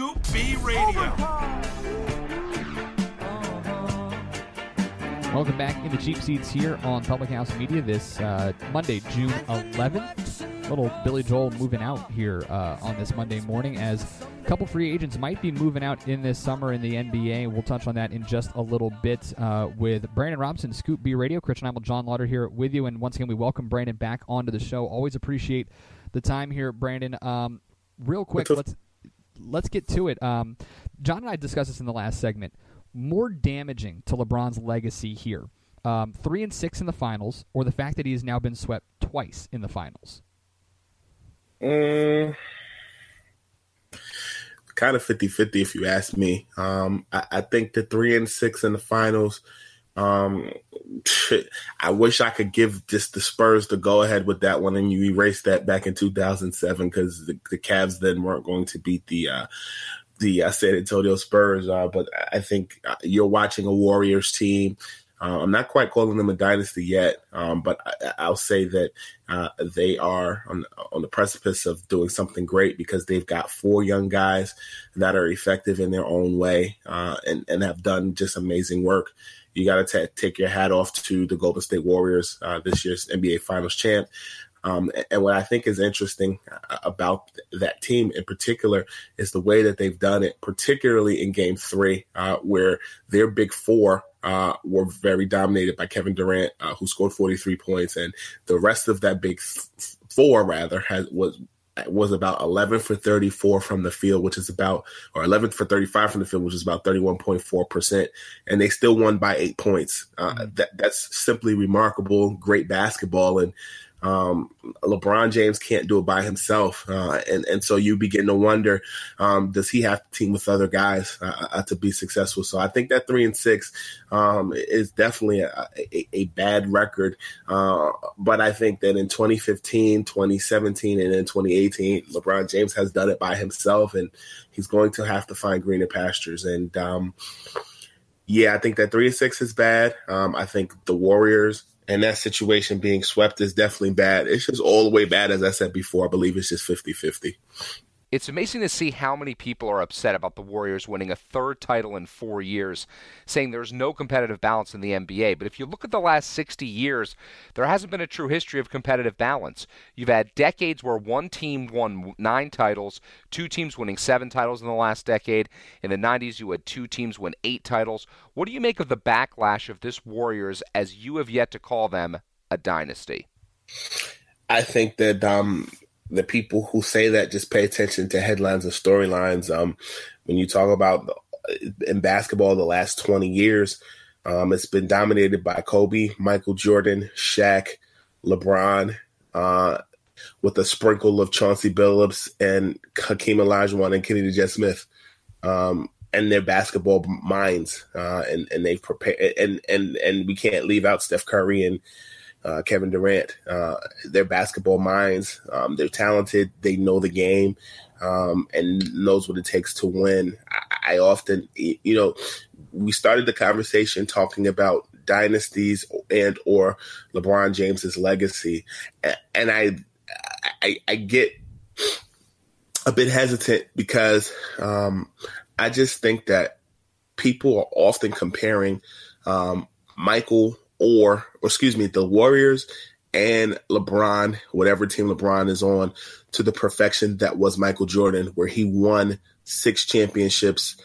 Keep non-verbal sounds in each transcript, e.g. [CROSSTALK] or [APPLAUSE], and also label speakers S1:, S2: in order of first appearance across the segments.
S1: Scoop B Radio.
S2: Welcome back in the cheap seats here on Public House Media this uh, Monday, June 11th. Little Billy Joel moving out here uh, on this Monday morning as a couple free agents might be moving out in this summer in the NBA. We'll touch on that in just a little bit uh, with Brandon Robinson, Scoop B Radio. Christian Heimel, John Lauder here with you. And once again, we welcome Brandon back onto the show. Always appreciate the time here, Brandon. Um, real quick, let's let's get to it. Um, John and I discussed this in the last segment. More damaging to LeBron's legacy here, um, three and six in the finals, or the fact that he has now been swept twice in the finals.
S3: Mm, kind of 50-50 if you ask me. Um, I, I, think the three and six in the finals. Um, I wish I could give just the Spurs the go ahead with that one, and you erase that back in 2007 because the, the Cavs then weren't going to beat the uh, the uh, San Antonio Spurs. Uh, but I think uh, you're watching a Warriors team. Uh, I'm not quite calling them a dynasty yet, um, but I, will say that uh, they are on, on, the precipice of doing something great because they've got four young guys that are effective in their own way uh, and, and have done just amazing work you got to take your hat off to the Golden State Warriors, uh, this year's NBA Finals champ. Um, and what I think is interesting uh, about that team in particular is the way that they've done it, particularly in game three, uh, where their big four uh, were very dominated by Kevin Durant, uh, who scored 43 points, and the rest of that big four rather has was was about 11 for 34 from the field, which is about, or 11 for 35 from the field, which is about 31.4%. And they still won by eight points. Uh, mm-hmm. that, that's simply remarkable, great basketball. And um, LeBron James can't do it by himself, uh, and and so you begin to wonder, um, does he have to team with other guys uh, uh, to be successful? So I think that three and six um, is definitely a, a, a bad record, uh, but I think that in 2015, 2017, and in 2018, LeBron James has done it by himself, and he's going to have to find greener pastures. And um, yeah, I think that three and six is bad. Um, I think the Warriors and that situation being swept is definitely bad. It's just all the way bad, as I said before. I believe it's just 50 50
S4: it's amazing to see how many people are upset about the Warriors winning a third title in four years, saying there's no competitive balance in the NBA. But if you look at the last 60 years, there hasn't been a true history of competitive balance. You've had decades where one team won nine titles, two teams winning seven titles in the last decade. In the 90s, you had two teams win eight titles. What do you make of the backlash of this Warriors, as you have yet to call them, a dynasty?
S3: I think that um, the people who say that just pay attention to headlines and storylines. Um, when you talk about in basketball, the last 20 years, um, it's been dominated by Kobe, Michael Jordan, Shaq, LeBron, uh, with a sprinkle of Chauncey Billups and Hakeem Olajuwon and Kenny Jet Smith. Um, and their basketball minds, uh, and and they've prepared, and and and we can't leave out Steph Curry and
S5: uh, Kevin Durant. Uh, they're basketball minds. Um, they're talented. They know the game um, and knows what it takes to win. I, I often, you know, we started the conversation talking about dynasties and or LeBron James's legacy, and I, I, I get a bit hesitant because um, I just think that people are often comparing um, Michael or, or excuse me, the Warriors and LeBron, whatever team LeBron is on, to the perfection that was Michael Jordan, where he won six championships.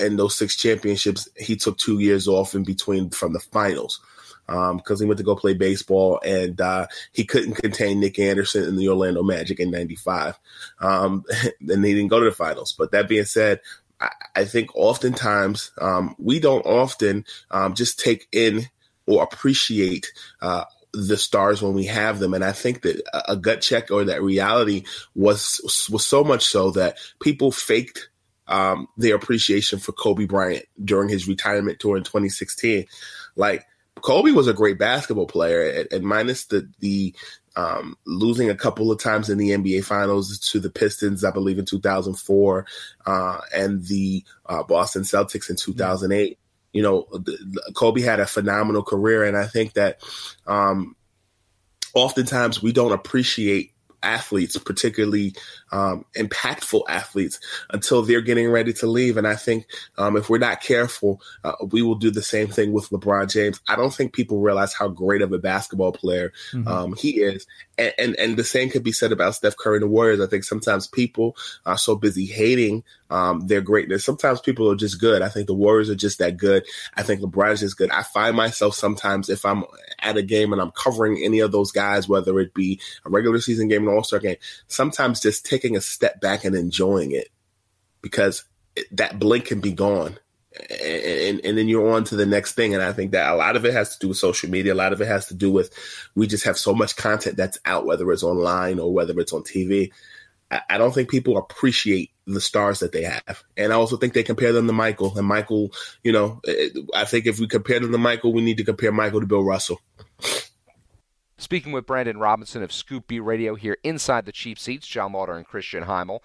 S5: And those six championships, he took two years off in between from the finals because um, he went to go play baseball and uh, he couldn't contain Nick Anderson in the Orlando Magic in '95, um, [LAUGHS] and he didn't go to the finals. But that being said, I, I think oftentimes um, we don't often um, just take in or appreciate uh, the stars when we have them. And I think that a gut check or that reality was was so much so that people faked um, their appreciation for Kobe Bryant during his retirement tour in 2016. Like Kobe was a great basketball player, and, and minus the the um, losing a couple of times in the NBA Finals to the Pistons, I believe in 2004, uh, and the uh, Boston Celtics in 2008 you know, Kobe had a phenomenal career, and I think that um, oftentimes we don't appreciate athletes, particularly um, impactful athletes, until they're getting ready to leave. And I think um, if we're not careful, uh, we will do the same thing with LeBron James. I don't think people realize how great of a basketball player mm-hmm. um, he is, and, and, and the same could be said about Steph Curry and the Warriors. I think sometimes people are so busy hating um, their greatness. Sometimes people are just good. I think the Warriors are just that good. I think LeBron is just good. I find myself sometimes if I'm at a game and I'm covering any of those guys, whether it be a regular season game, an All Star game, sometimes just taking a step back and enjoying it because that blink can be gone. And, and, and, then you're on to the next thing. And I think that a lot of it has to do with social media. A lot of it has to do with we just have so much content that's out, whether it's online or whether it's on TV. I, don't think people appreciate the stars that they have. And I also think they compare them to Michael. And Michael, you know, eh, eh, I think if we compare them to Michael, we need to compare Michael to Bill Russell.
S4: Speaking with Brandon Robinson of Scoop B Radio here inside the cheap seats, John Lauder and Christian Heimel.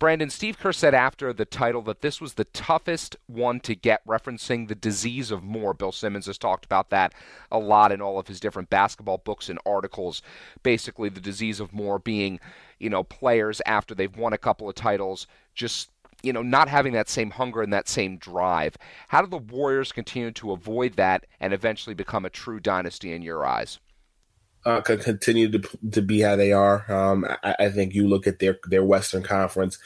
S4: Brandon, Steve Kerr said after the title that this was the toughest one to get, referencing the disease of more. Bill Simmons has talked about that a lot in all of his different basketball books and articles. Basically, the disease of more being, you know, players after they've won a couple of titles just you know, not having that same hunger and that same drive. How do the Warriors continue to avoid that and eventually become a true dynasty in your eyes?
S5: uh, can continue to to be how they are. Um, I, I, think you look at their their Western Conference,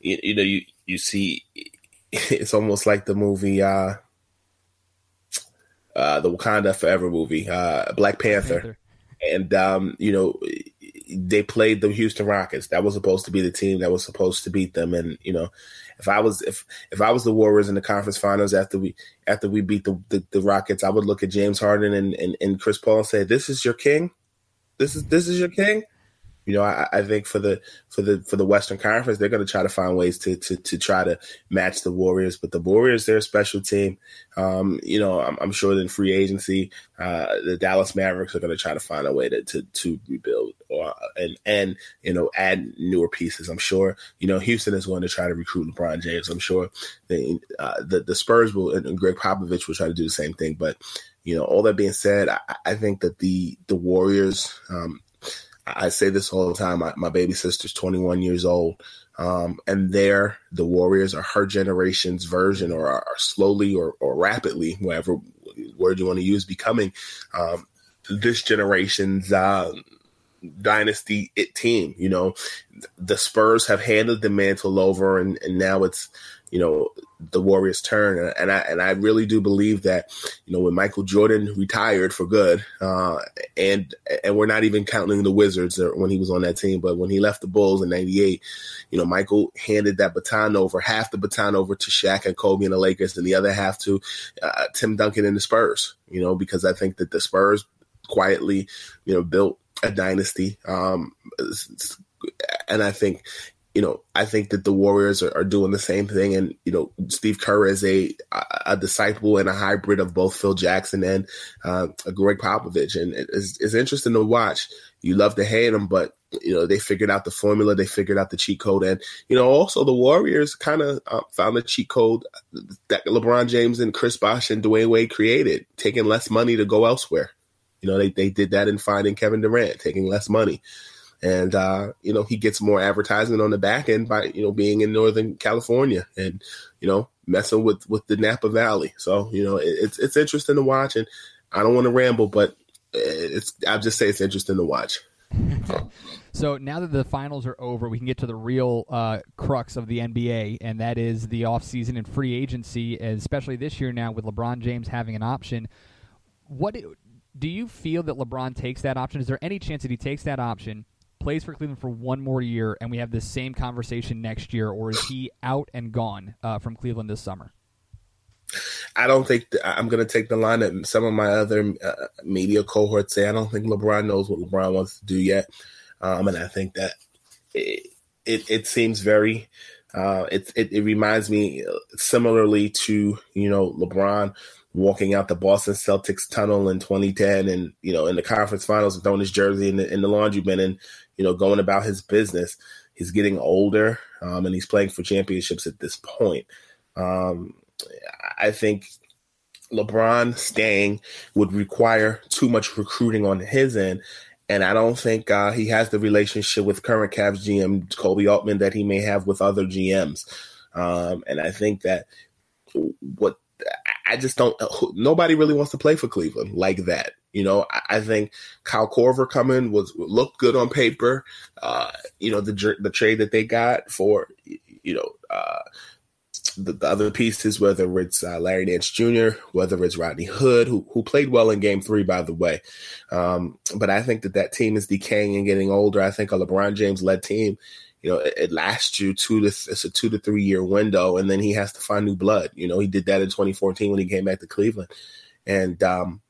S5: you, you, know, you you see, [LAUGHS] it's almost like the movie, uh, uh, the Wakanda Forever movie, uh, Black Panther, Panther. and um, you know, they played the Houston Rockets. That was supposed to be the team that was supposed to beat them, and you know, if I was if if I was the Warriors in the conference finals after we after we beat the the, the Rockets, I would look at James Harden and, and, and Chris Paul and say, "This is your king. This is this is your king." You know, I, I, think for the for the for the Western Conference, they're going to try to find ways to, to to try to match the Warriors. But the Warriors, they're a special team. Um, you know, I'm, I'm, sure in free agency, uh, the Dallas Mavericks are going to try to find a way to, to to rebuild or and and you know add newer pieces. I'm sure. You know, Houston is going to try to recruit LeBron James. I'm sure the uh, the, the Spurs will and Gregg Popovich will try to do the same thing. But you know, all that being said, I, I think that the the Warriors. Um, I say this all the time. My, my baby sister's 21 years old. Um, and they're the Warriors are her generation's version or are slowly or, or rapidly, whatever word you want to use, becoming um, this generation's uh, dynasty it team. You know, the Spurs have handed the mantle over, and, and now it's you know the Warriors' turn, and I and I really do believe that you know when Michael Jordan retired for good, uh, and and we're not even counting the Wizards when he was on that team, but when he left the Bulls in '98, you know Michael handed that baton over, half the baton over to Shaq and Kobe and the Lakers, and the other half to uh, Tim Duncan and the Spurs. You know because I think that the Spurs quietly, you know, built a dynasty, um, and I think you know, I think that the Warriors are, are, doing the same thing. And, you know, Steve Kerr is a, a disciple and a hybrid of both Phil Jackson and uh, Gregg Popovich. And it's, it's interesting to watch. You love to hate them, but, you know, they figured out the formula. They figured out the cheat code. And, you know, also the Warriors kind of uh, found the cheat code that LeBron James and Chris Bosh and Dwyane Wade created, taking less money to go elsewhere. You know, they, they did that in finding Kevin Durant, taking less money and uh, you know he gets more advertisement on the back end by you know being in Northern California and you know messing with with the Napa Valley. So you know it, it's it's interesting to watch, and I don't want to ramble, but it's I'll just say it's interesting to watch. [LAUGHS]
S2: so now that the finals are over, we can get to the real uh, crux of the NBA, and that is the offseason and free agency, especially this year now with LeBron James having an option. What do you feel that LeBron takes that option? Is there any chance that he takes that option? Plays for Cleveland for one more year, and we have the same conversation next year, or is he out and gone uh, from Cleveland this summer?
S5: I don't think th- I'm going to take the line that some of my other uh, media cohorts say. I don't think LeBron knows what LeBron wants to do yet, um, and I think that it it, it seems very. Uh, it, it, it reminds me similarly to you know LeBron walking out the Boston Celtics tunnel in 2010, and you know in the conference finals throwing his jersey in the, in the laundry bin, and you know, going about his business. He's getting older, um, and he's playing for championships at this point. Um, I think LeBron staying would require too much recruiting on his end. And I don't think uh, he has the relationship with current Cavs GM Koby Altman that he may have with other GMs. Um, and I think that what I just don't. Nobody really wants to play for Cleveland like that. You know, I, I think Kyle Korver coming was looked good on paper. Uh, you know, the the trade that they got for you know uh, the, the, other pieces, whether it's uh, Larry Nance Jr., whether it's Rodney Hood, who who played well in Game Three, by the way. Um, but I think that that team is decaying and getting older. I think a LeBron James led team you know, it, it, lasts you two to it's a two to three year window, and then he has to find new blood. You know, he did that in 2014 when he came back to Cleveland, and um,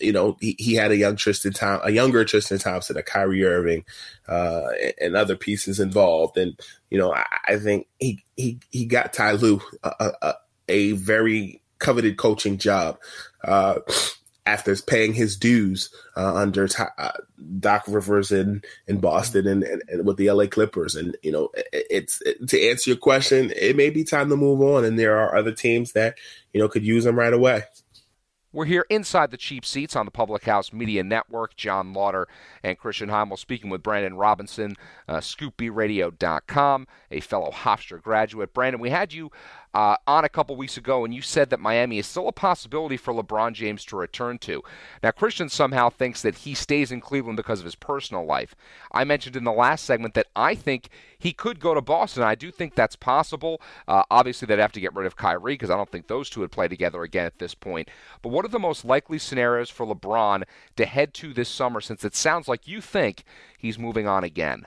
S5: you know, he, he had a young Tristan Tom, a younger Tristan Thompson, a Kyrie Irving, uh, and, and, other pieces involved, and you know, I, I think he he he got Ty Lue a, a, a very coveted coaching job. Uh, after paying his dues uh, under uh, Doc Rivers in in Boston and, and, and, with the LA Clippers. And you know, it, it's it, to answer your question, it may be time to move on, and there are other teams that you know could use him right away.
S4: We're here inside the cheap seats on the Public House Media Network. John Lauder and Christian Heimel speaking with Brandon Robinson, uh, ScoopBRadio.com, a fellow Hofstra graduate. Brandon, we had you uh, on a couple weeks ago, and you said that Miami is still a possibility for LeBron James to return to. Now, Christian somehow thinks that he stays in Cleveland because of his personal life. I mentioned in the last segment that I think he could go to Boston. I do think that's possible. Uh, obviously, they'd have to get rid of Kyrie because I don't think those two would play together again at this point. But what are the most likely scenarios for LeBron to head to this summer since it sounds like you think he's moving on again?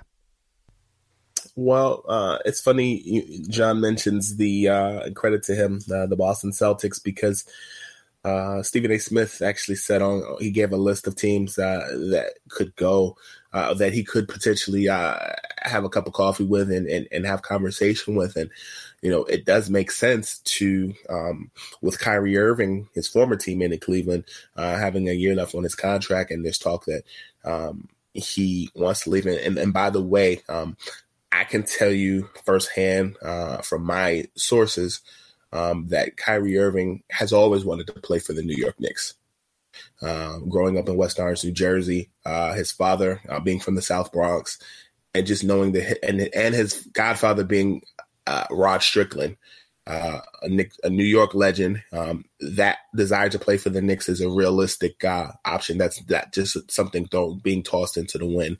S5: Well, uh, it's funny. John mentions the uh, credit to him, uh, the Boston Celtics, because uh, Stephen A. Smith actually said on he gave a list of teams uh, that could go, uh, that he could potentially have a cup of coffee with and, and, and, have conversation with, and you know it does make sense to um, with Kyrie Irving, his former teammate in Cleveland, having a year left on his contract, and there's talk that. Um, he wants to leave. And, and, by the way, um, I can tell you firsthand uh, from my sources um, that Kyrie Irving has always wanted to play for the New York Knicks. Um, growing up in West Orange, New Jersey, uh, his father uh, being from the South Bronx, and just knowing that, and and his godfather being uh, Rod Strickland, uh, a, Knick, a, New York legend, um, that desire to play for the Knicks is a realistic option. That's that just something being tossed into the wind.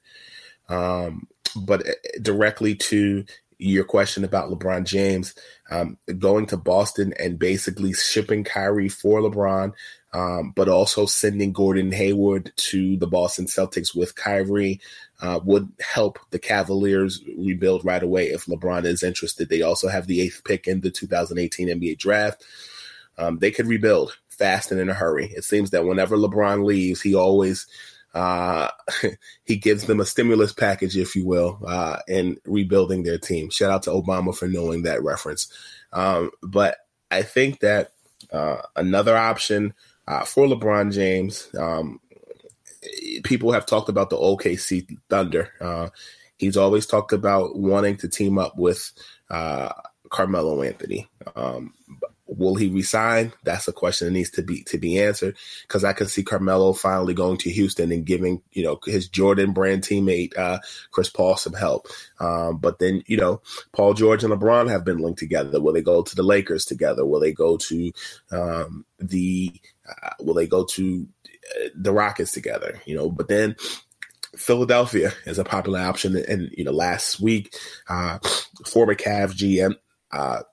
S5: Um, but uh, directly to your question about LeBron James um, going to Boston and basically shipping Kyrie for LeBron, um, but also sending Gordon Hayward to the Boston Celtics with Kyrie uh, would help the Cavaliers rebuild right away if LeBron is interested. They also have the eighth pick in the 2018 NBA draft. Um, they could rebuild fast and in a hurry. It seems that whenever LeBron leaves, he always uh, [LAUGHS] he gives them a stimulus package, if you will, uh, in rebuilding their team. Shout out to Obama for knowing that reference. Um, but I think that uh, another option uh, for LeBron James, um, people have talked about the OKC Thunder. Uh, he's always talked about wanting to team up with uh, Carmelo Anthony. Um, will he resign? That's a question that needs to be to be answered because I can see Carmelo finally going to Houston and giving you know his Jordan brand teammate uh, Chris Paul some help. Um, but then you know Paul George and LeBron have been linked together. Will they go to the Lakers together? Will they go to um, the uh, Will they go to uh, the Rockets together? You know, but then Philadelphia is a popular option. And, you know, last week, uh, former Cavs GM, uh,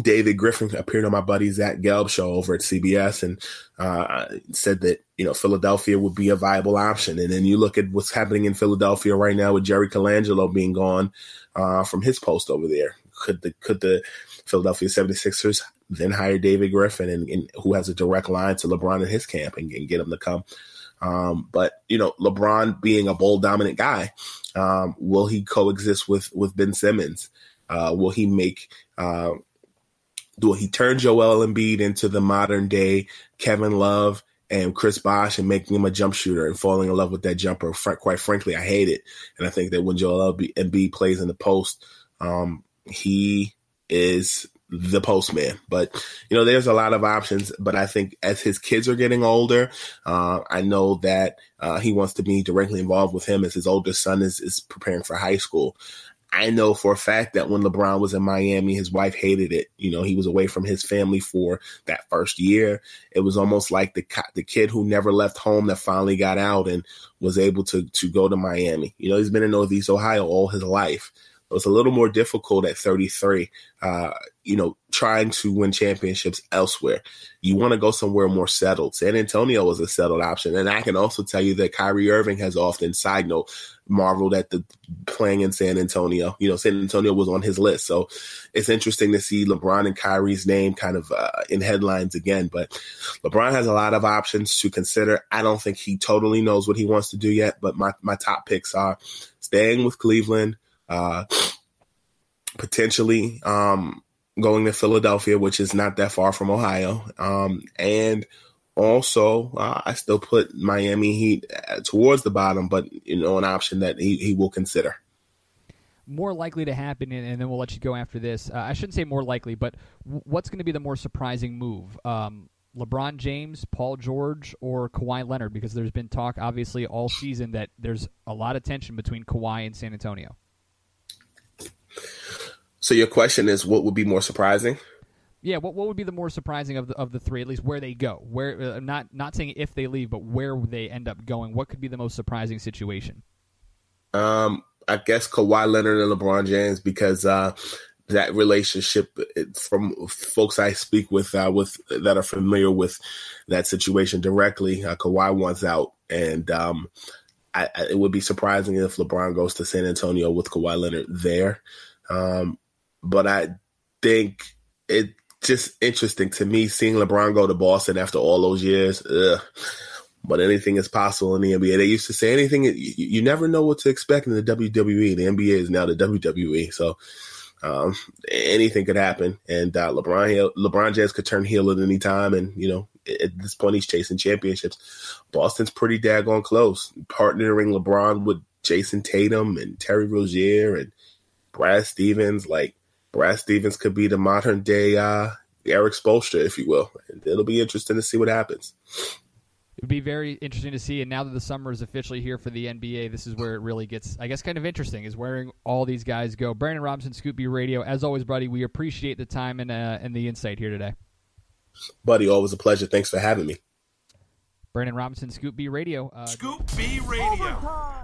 S5: David Griffin appeared on my buddy Zach Gelb show over at CBS and uh, said that you know Philadelphia would be a viable option. And then you look at what's happening in Philadelphia right now with Jerry Colangelo being gone uh, from his post over there. Could the could the Philadelphia 76ers then hire David Griffin and, and who has a direct line to LeBron in his camp and, and get him to come? Um, but you know, LeBron being a bold, dominant guy, um, will he coexist with with Ben Simmons? Uh, will he make uh, do he turned Joel Embiid into the modern day Kevin Love and Chris Bosh and making him a jump shooter and falling in love with that jumper? quite frankly, I hate it, and I think that when Joel Embiid plays in the post, um, he is the postman. But you know, there's a lot of options. But I think as his kids are getting older, uh, I know that uh, he wants to be directly involved with him as his oldest son is is preparing for high school. I know for a fact that when LeBron was in Miami, his wife hated it. You know, he was away from his family for that first year. It was almost like the the kid who never left home that finally got out and was able to to go to Miami. You know, he's been in Northeast Ohio all his life. Was a little more difficult at 33. Uh, you know, trying to win championships elsewhere. You want to go somewhere more settled. San Antonio was a settled option. And I can also tell you that Kyrie Irving has often, side note, marveled at the playing in San Antonio. You know, San Antonio was on his list. So it's interesting to see LeBron and Kyrie's name kind of uh, in headlines again. But LeBron has a lot of options to consider. I don't think he totally knows what he wants to do yet, but my, my top picks are staying with Cleveland, uh, potentially um, going to Philadelphia, which is not that far from Ohio. Um, and also, uh, I still put Miami Heat uh, towards the bottom, but you know, an option that he, he will consider.
S2: More likely to happen, and then we'll let you go after this. Uh, I shouldn't say more likely, but what's going to be the more surprising move? Um, LeBron James, Paul George, or Kawhi Leonard? Because there's been talk, obviously, all season that there's a lot of tension between Kawhi and San Antonio.
S5: So your question is, what would be more surprising?
S2: Yeah, what what would be the more surprising of the of the three? At least where they go. Where uh, not not saying if they leave, but where they end up going. What could be the most surprising situation?
S5: Um, I guess Kawhi Leonard and LeBron James because uh, that relationship from folks I speak with uh, with that are familiar with that situation directly. Uh, Kawhi wants out, and um, I, I, it would be surprising if LeBron goes to San Antonio with Kawhi Leonard there. Um, but I think it's just interesting to me seeing LeBron go to Boston after all those years. Ugh. But anything is possible in the NBA. They used to say anything. You, you never know what to expect in the WWE. The NBA is now the WWE, so um, anything could happen. And uh, LeBron LeBron James could turn heel at any time. And you know, at this point, he's chasing championships. Boston's pretty daggone close. Partnering LeBron with Jayson Tatum and Terry Rozier and Brad Stevens, like Brad Stevens could be the modern day uh, Erik Spoelstra, if you will. And it'll be interesting to see what happens.
S2: It would be very interesting to see. And now that the summer is officially here for the NBA, this is where it really gets, I guess, kind of interesting. Is wearing all these guys go. Brandon Robinson, Scoop B Radio. As always, buddy, we appreciate the time and uh, and the insight here today.
S5: Buddy, always a pleasure. Thanks for having me.
S2: Brandon Robinson, Scoop B Radio.
S1: Uh, Scoop B Radio. Overtime.